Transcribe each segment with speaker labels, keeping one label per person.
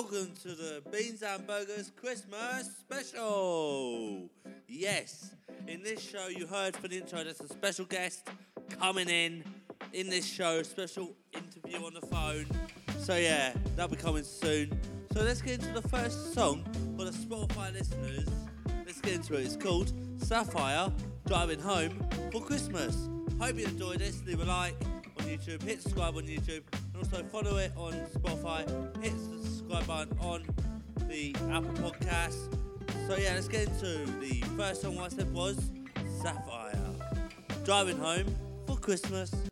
Speaker 1: welcome to the Beans and Burgers Christmas special. Yes, in this show you heard for the intro there's a special guest coming in in this show, special interview on the phone. So yeah, that'll be coming soon. So let's get into the first song for the Spotify listeners. Let's get into it. It's called Sapphire Driving Home for Christmas. Hope you enjoy this. Leave a like on YouTube, hit subscribe on YouTube, and also follow it on Spotify. Hit the subscribe button on the Apple Podcast. So yeah, let's get into the first song I said was Sapphire. Driving home for Christmas.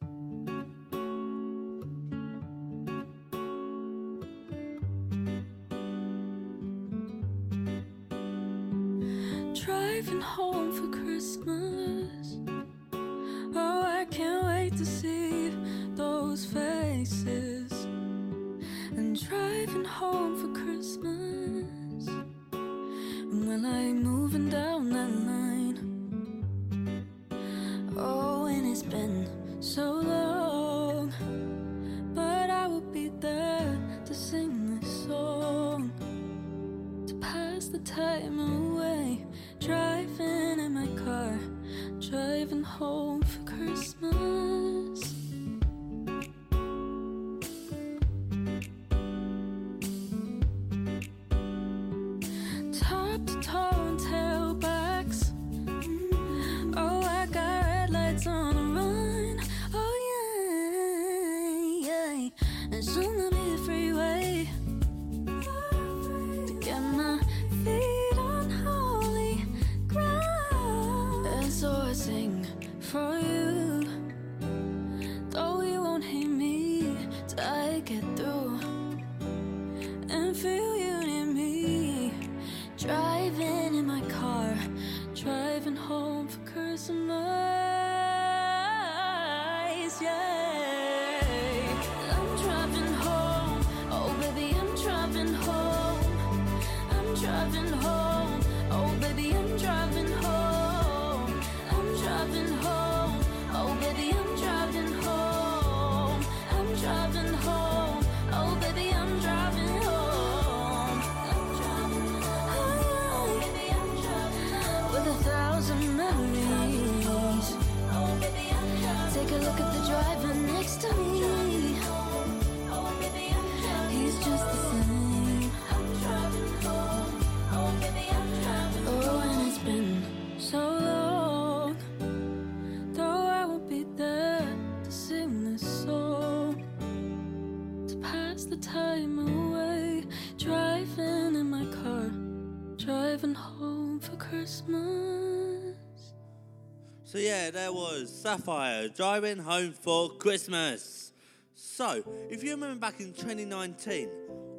Speaker 2: So yeah, there
Speaker 1: was Sapphire driving home for Christmas. So, if you remember back in 2019,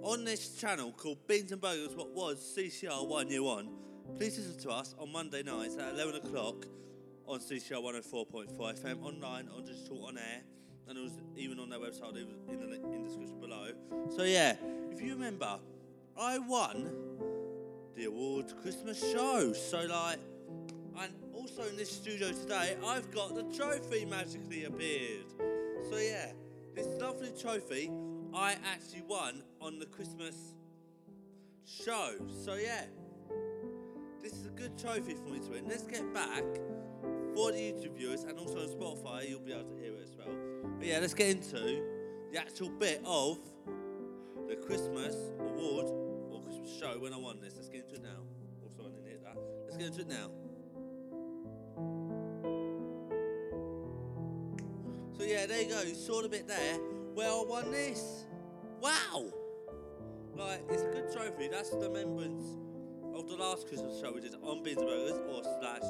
Speaker 1: on this channel called Beans and Burgers, what was CCR One Year One, please listen to us on Monday nights at 11 o'clock on CCR 104.5 FM, online, on digital, on air, and it was even on their website, it was in the in the description below. So yeah, if you remember, I won the awards Christmas show. So like, also in this studio today, I've got the trophy magically appeared. So yeah, this lovely trophy I actually won on the Christmas show. So yeah, this is a good trophy for me to win. Let's get back for the YouTube viewers and also on Spotify, you'll be able to hear it as well. But yeah, let's get into the actual bit of the Christmas award or Christmas show when I won this. Let's get into it now. Also, I didn't hit that. Let's get into it now. Yeah, there you go. You saw the bit there where I won this. Wow! Like it's a good trophy. That's the remembrance of the last Christmas show we did on Beans and Burgers or slash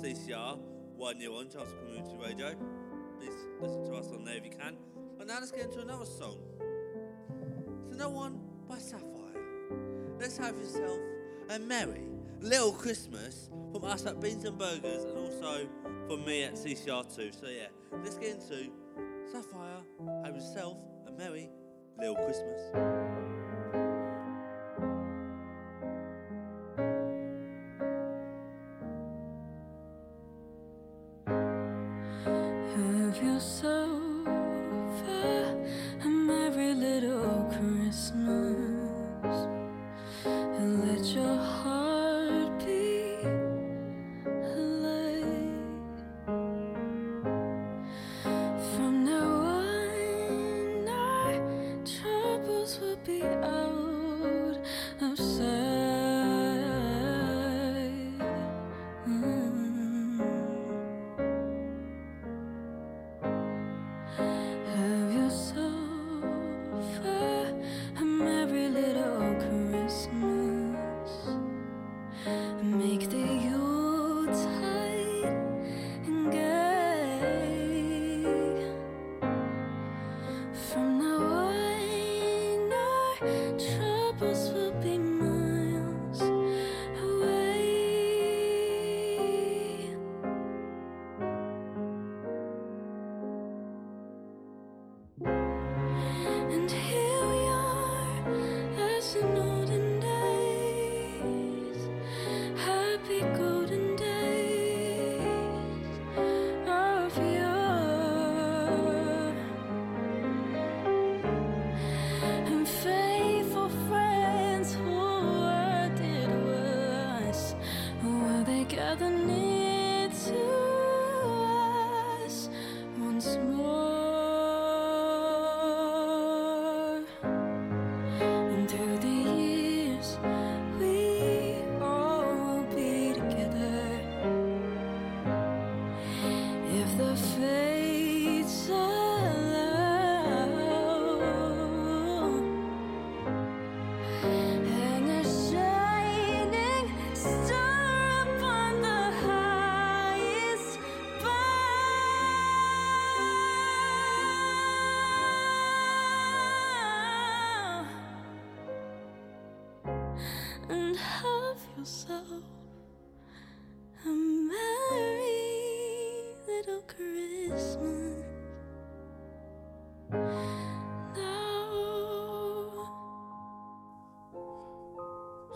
Speaker 1: CCR one year on Chance Community Radio. Please listen to us on there if you can. But now let's get into another song. It's another one by Sapphire. Let's have yourself a merry little Christmas from us at Beans and Burgers and also from me at CCR2. So yeah, let's get into Sapphire. Have yourself a merry little Christmas.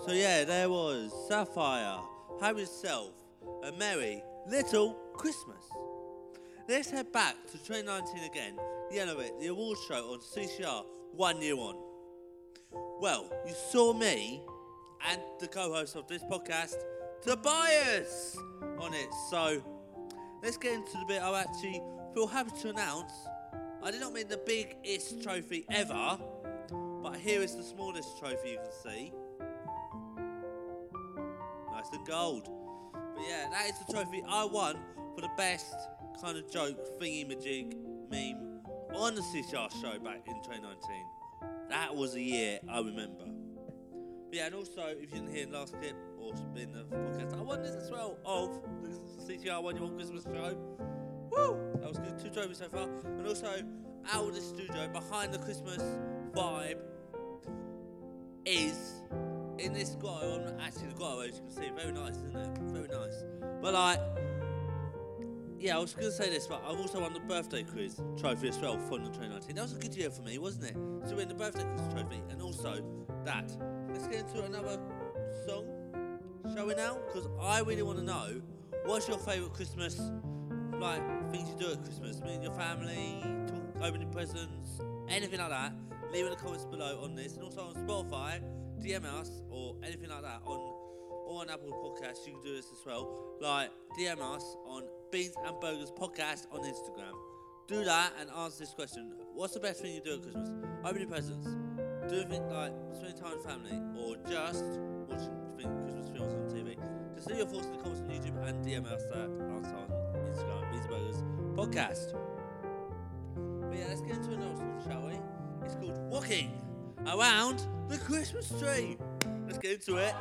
Speaker 1: So yeah, there was Sapphire. Have Self, a merry little Christmas. Let's head back to 2019 again. Yellow It, the award show on CCR one year on. Well, you saw me and the co-host of this podcast, Tobias, on it. So let's get into the bit I actually feel happy to announce. I did not mean the biggest trophy ever, but here is the smallest trophy you can see. Nice and gold. But yeah, that is the trophy I won for the best kind of joke thingy majig meme on the CCR show back in 2019. That was a year I remember. But yeah, and also, if you didn't hear the last clip or in the podcast, I won this as well of the CCR One Want Christmas show. Woo! That was good. Two trophies so far. And also, out of the studio, behind the Christmas vibe, is in this grotto. I'm actually the grotto, as you can see. Very nice, isn't it? Very nice. But like, yeah, I was going to say this, but I've also won the birthday quiz trophy as well the 2019. That was a good year for me, wasn't it? To win the birthday quiz trophy and also that. Let's get into another song, shall we now? Because I really want to know what's your favourite Christmas, like things you do at Christmas? Me and your family, talk, opening presents, anything like that. Leave in the comments below on this, and also on Spotify, DM us or anything like that on or on Apple Podcasts. You can do this as well. Like DM us on Beans and Burgers Podcast on Instagram. Do that and answer this question. What's the best thing you do at Christmas? Opening presents. Do you think like spending time with family or just watching Christmas films on TV? Just leave your thoughts in the comments on YouTube and DM us that answer on Instagram. Beans and Burgers Podcast. But yeah, let's get into another song, shall we? It's called Walking Around the Christmas Tree. Let's get into it.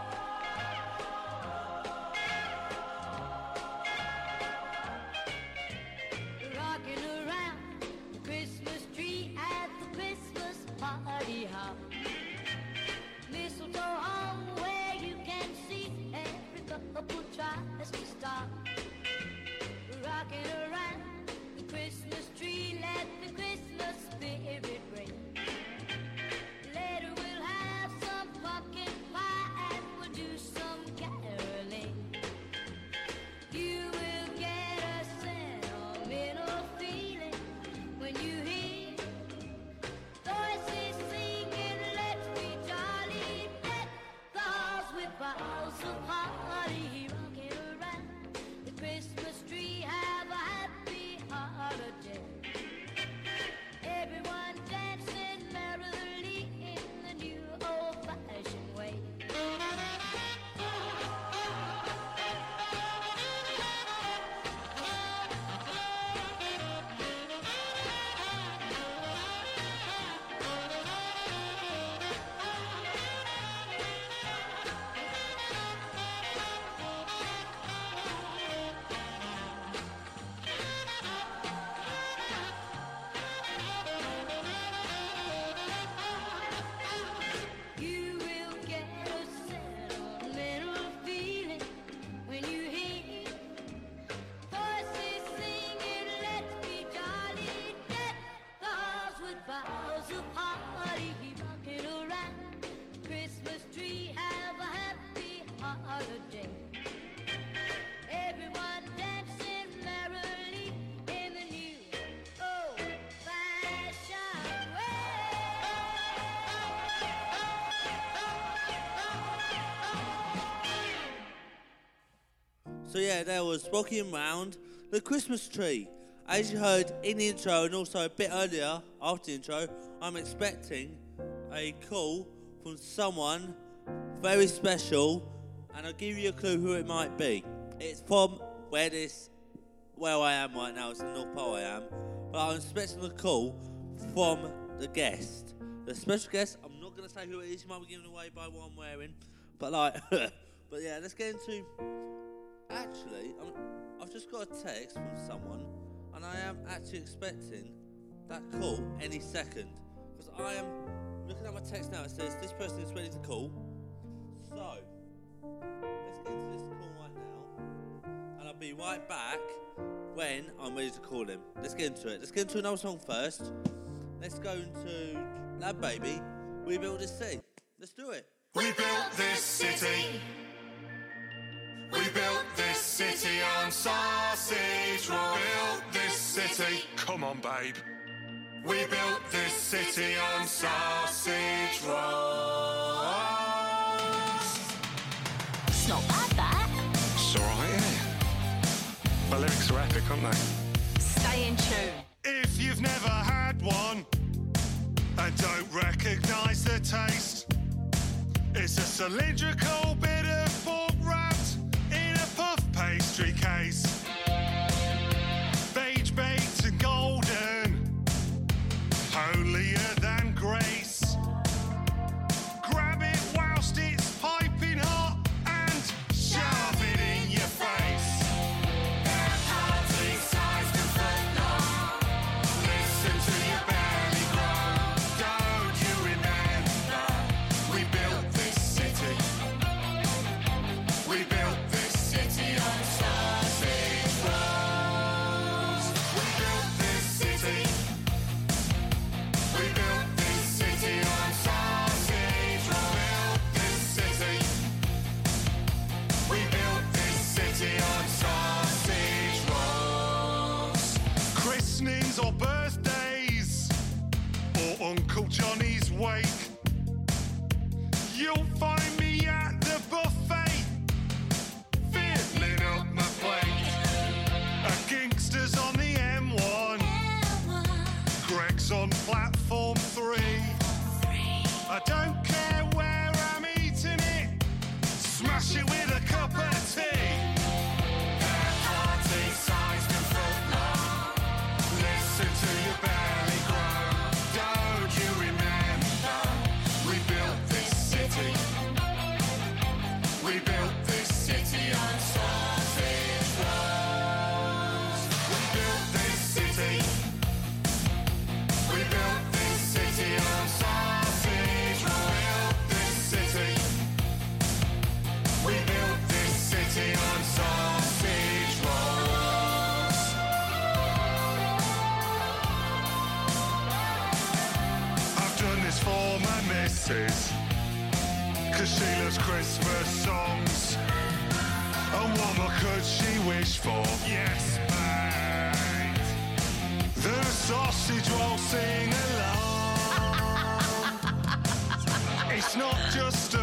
Speaker 1: So yeah, there was walking round the Christmas tree. As you heard in the intro and also a bit earlier after the intro, I'm expecting a call from someone very special, and I'll give you a clue who it might be. It's from where this, where I am right now. It's the North Pole I am, but I'm expecting a call from the guest, the special guest. I'm not gonna say who it is. You might be given away by what I'm wearing, but like, but yeah, let's get into. Actually, I'm, I've just got a text from someone, and I am actually expecting that call any second because I am looking at my text now. It says this person is ready to call. So let's get into this call right now, and I'll be right back when I'm ready to call him. Let's get into it. Let's get into another song first. Let's go into LadBaby. We built this city. Let's do it.
Speaker 3: We built this city. We built city on sausage roll. Built this city.
Speaker 4: Come on, babe.
Speaker 3: We built this city on sausage rolls.
Speaker 2: It's not bad, that.
Speaker 4: It's alright, yeah. My lyrics are epic, aren't they?
Speaker 2: Stay in tune.
Speaker 3: If you've never had one and don't recognise the taste, it's a cylindrical Christenings or birthdays, or Uncle Johnny's wake. Cause she loves Christmas songs. And what more could she wish for? Yes, mate. The sausage roll sing along. it's not just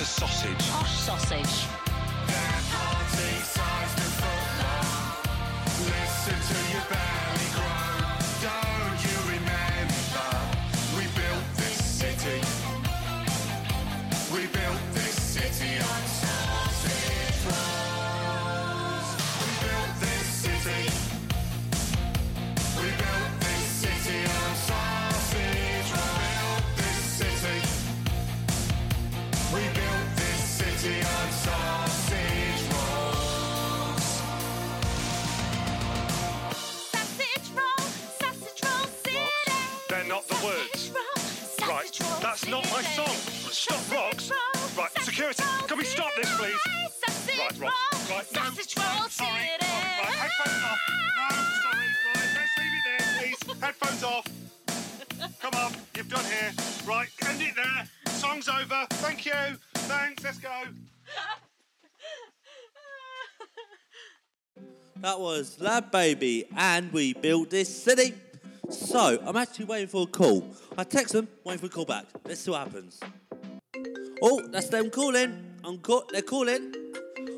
Speaker 3: It's a
Speaker 4: sausage.
Speaker 5: Posh sausage.
Speaker 4: Not my song. Stop,
Speaker 2: rocks.
Speaker 4: Right, security, can we stop this, please?
Speaker 3: Right, right, right. No,
Speaker 2: Sausage
Speaker 3: no,
Speaker 2: roll
Speaker 3: sorry. Right, headphones off. No, sorry. Right, let's leave it there, please. Headphones off. Come on, you've done here. Right, end it there. Song's over. Thank you. Thanks. Let's go.
Speaker 1: That was LadBaby, and we built this city. So, I'm actually waiting for a call. I text them, waiting for a call back. Let's see what happens. Oh, that's them calling. I'm ca- they're calling.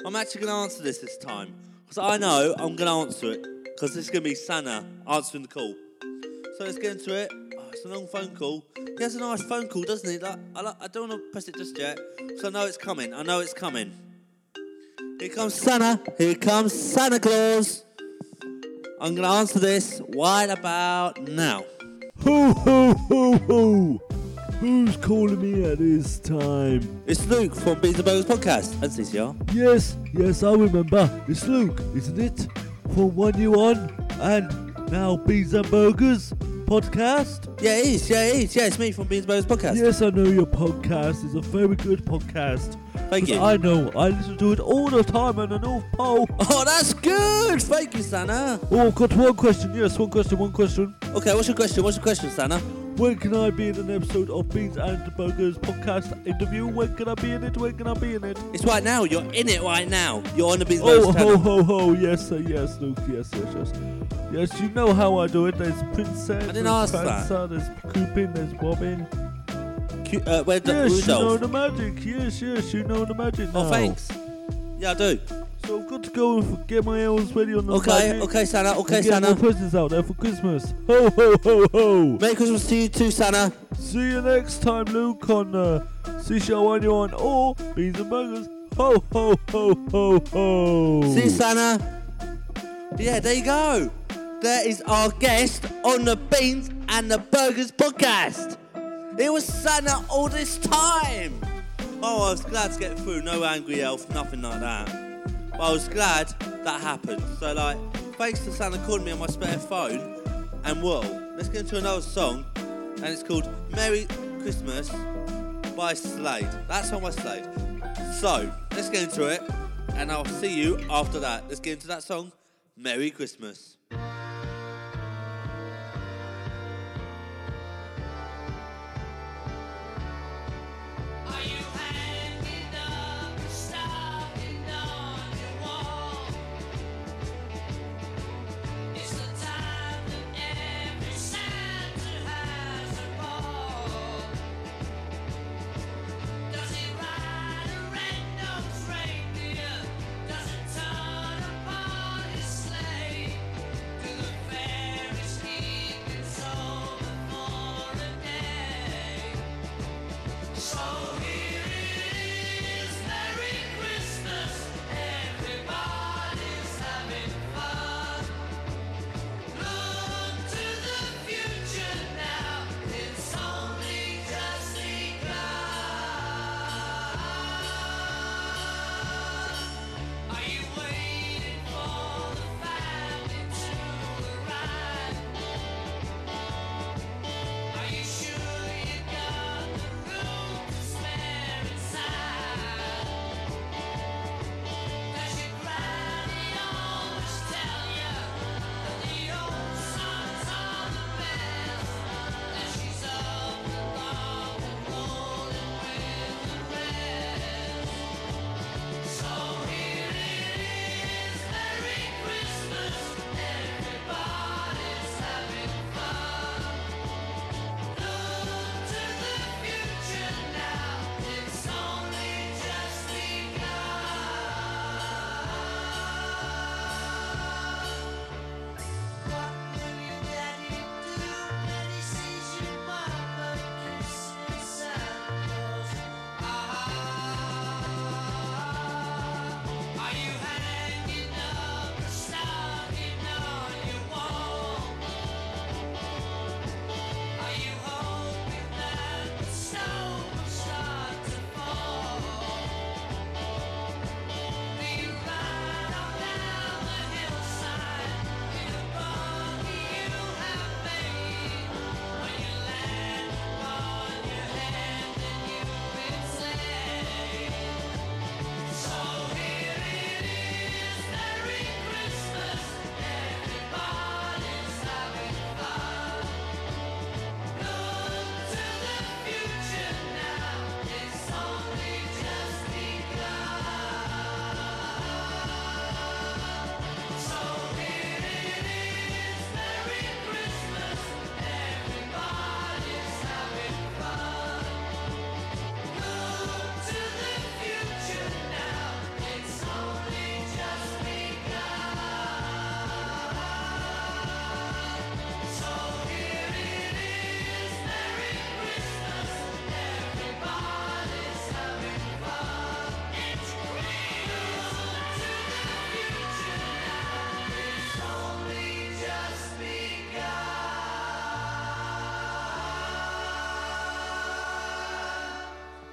Speaker 1: I'm actually going to answer this this time. Because I know I'm going to answer it. Because is going to be Sana answering the call. So let's get into it. Oh, it's a long phone call. He has a nice phone call, doesn't he? Like, I, like, I don't want to press it just yet. So I know it's coming. I know it's coming. Here comes Santa. Here comes Santa Claus. I'm going to answer this right about now.
Speaker 5: Ho ho ho ho! Who's calling me at this time?
Speaker 1: It's Luke from Beans and Burgers Podcast and CCR.
Speaker 5: Yes, yes, I remember. It's Luke, isn't it? From One You On and now Beans and Burgers podcast.
Speaker 1: Yeah, it is. Yeah, it is. Yeah, it's me from Beans and Burgers Podcast.
Speaker 5: Yes, I know your podcast is a very good podcast.
Speaker 1: Thank you.
Speaker 5: I know. I listen to it all the time on the North Pole.
Speaker 1: Oh, that's good. Thank you, Santa.
Speaker 5: Oh, I've got one question. Yes, one question, one question.
Speaker 1: Okay, what's your question? What's your question, Santa?
Speaker 5: When can I be in an episode of Beans and Burgers podcast interview? When can I be in it? When can I be in it?
Speaker 1: It's right now. You're in it right now. You're on the Beans and
Speaker 5: Oh, ho, ho, ho, yes, sir, yes, Luke, yes, yes, yes. Yes, you know how I do it. There's Princess,
Speaker 1: I didn't
Speaker 5: there's
Speaker 1: ask that.
Speaker 5: There's Coopin, there's Bobbin.
Speaker 1: Uh, where's
Speaker 5: Yes, you know the magic. Yes, yes, you know the magic
Speaker 1: Oh, thanks. Yeah, I do.
Speaker 5: So I've got to go and get my elves ready on the
Speaker 1: Okay,
Speaker 5: magic
Speaker 1: okay, Santa. Okay,
Speaker 5: and get
Speaker 1: Santa.
Speaker 5: presents out there for Christmas. Ho, ho, ho, ho.
Speaker 1: Merry Christmas to you too, Santa.
Speaker 5: See you next time, Luke, on uh, Seashell One You On or Beans and Burgers. Ho, ho, ho, ho, ho.
Speaker 1: See you, Santa. Yeah, there you go. There is our guest on the Beans and the Burgers podcast. It was Santa all this time. Oh, I was glad to get through. No angry elf, nothing like that. But I was glad that happened. So, like, thanks to Santa calling me on my spare phone. And well, let's get into another song, and it's called "Merry Christmas" by Slade. That's on my Slade. So let's get into it, and I'll see you after that. Let's get into that song, "Merry Christmas."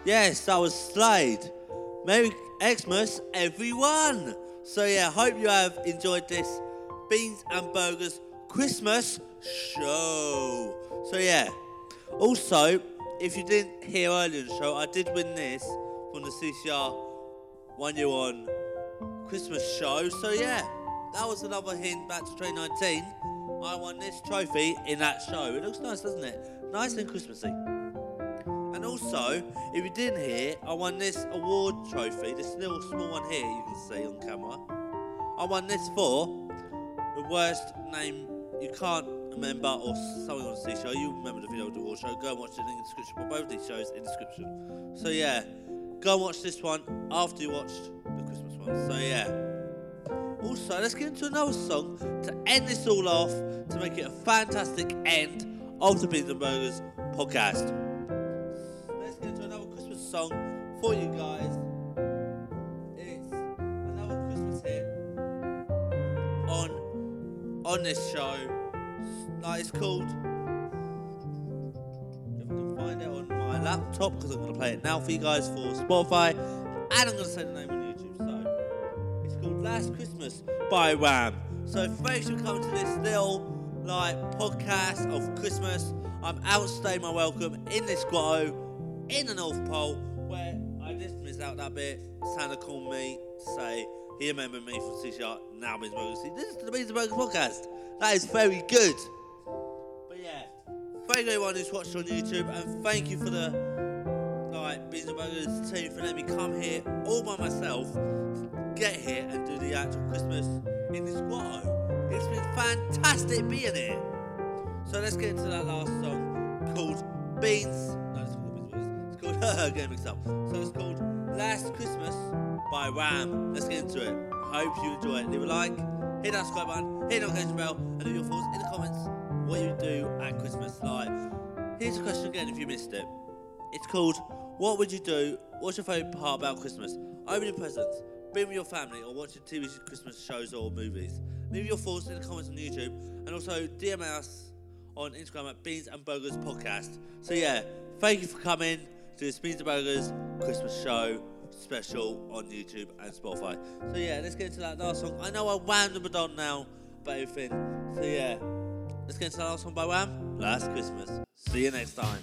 Speaker 1: Yes, that was Slade. Merry Xmas, everyone. So yeah, hope you have enjoyed this Beans and Burgers Christmas show. So yeah. Also, if you didn't hear earlier in the show, I did win this from the CCR One Year On Christmas show. So yeah, that was another hint back to 2019. I won this trophy in that show. It looks nice, doesn't it? Nice and Christmassy. And also, if you didn't hear, I won this award trophy, this little small one here you can see on camera. I won this for the worst name you can't remember or something on the show. You remember the video of the award show, go and watch it in the description. But both these shows in the description. So yeah, go and watch this one after you watched the Christmas one. So yeah. Also, let's get into another song to end this all off to make it a fantastic end of the Beans and Burgers podcast. Song for you guys. It's another Christmas hit on on this show. Like it's called. If I can find it on my laptop because I'm going to play it now for you guys for Spotify, and I'm to say the name on YouTube. So it's called Last Christmas by Wham. So thanks for coming to this little like podcast of Christmas. I'm outstaying my welcome in this grotto in the North Pole that bit. Santa called me to say he remembered me from CCR. Now Beans Burgers. This is the Beans and Burgers podcast. That is very good. But yeah, thank everyone who's watched on YouTube and thank you for the like Beans and Burgers team for letting me come here all by myself, get here and do the actual Christmas in this grotto. It's been fantastic being here. So let's get into that last song called Beans. No, it's called Beans and. It's called getting mixed up. So it's called Last Christmas by Wham. Let's get into it. Hope you enjoy it. Leave a like, hit that subscribe button, hit the notification bell, and leave your thoughts in the comments what you do at Christmas. Like, here's a question again if you missed it. It's called What Would You Do? What's your favourite part about Christmas? Opening presents, being with your family, or watching TV Christmas shows or movies. Leave your thoughts in the comments on YouTube and also DM us on Instagram at Beans and Burgers Podcast. So yeah, thank you for coming to this Beans and Burgers Christmas show special on YouTube and Spotify. So yeah, let's get into that last song. I know I whammed the Madonna now, but everything. So yeah, let's get into that last song by Wham. Last Christmas. See you next time.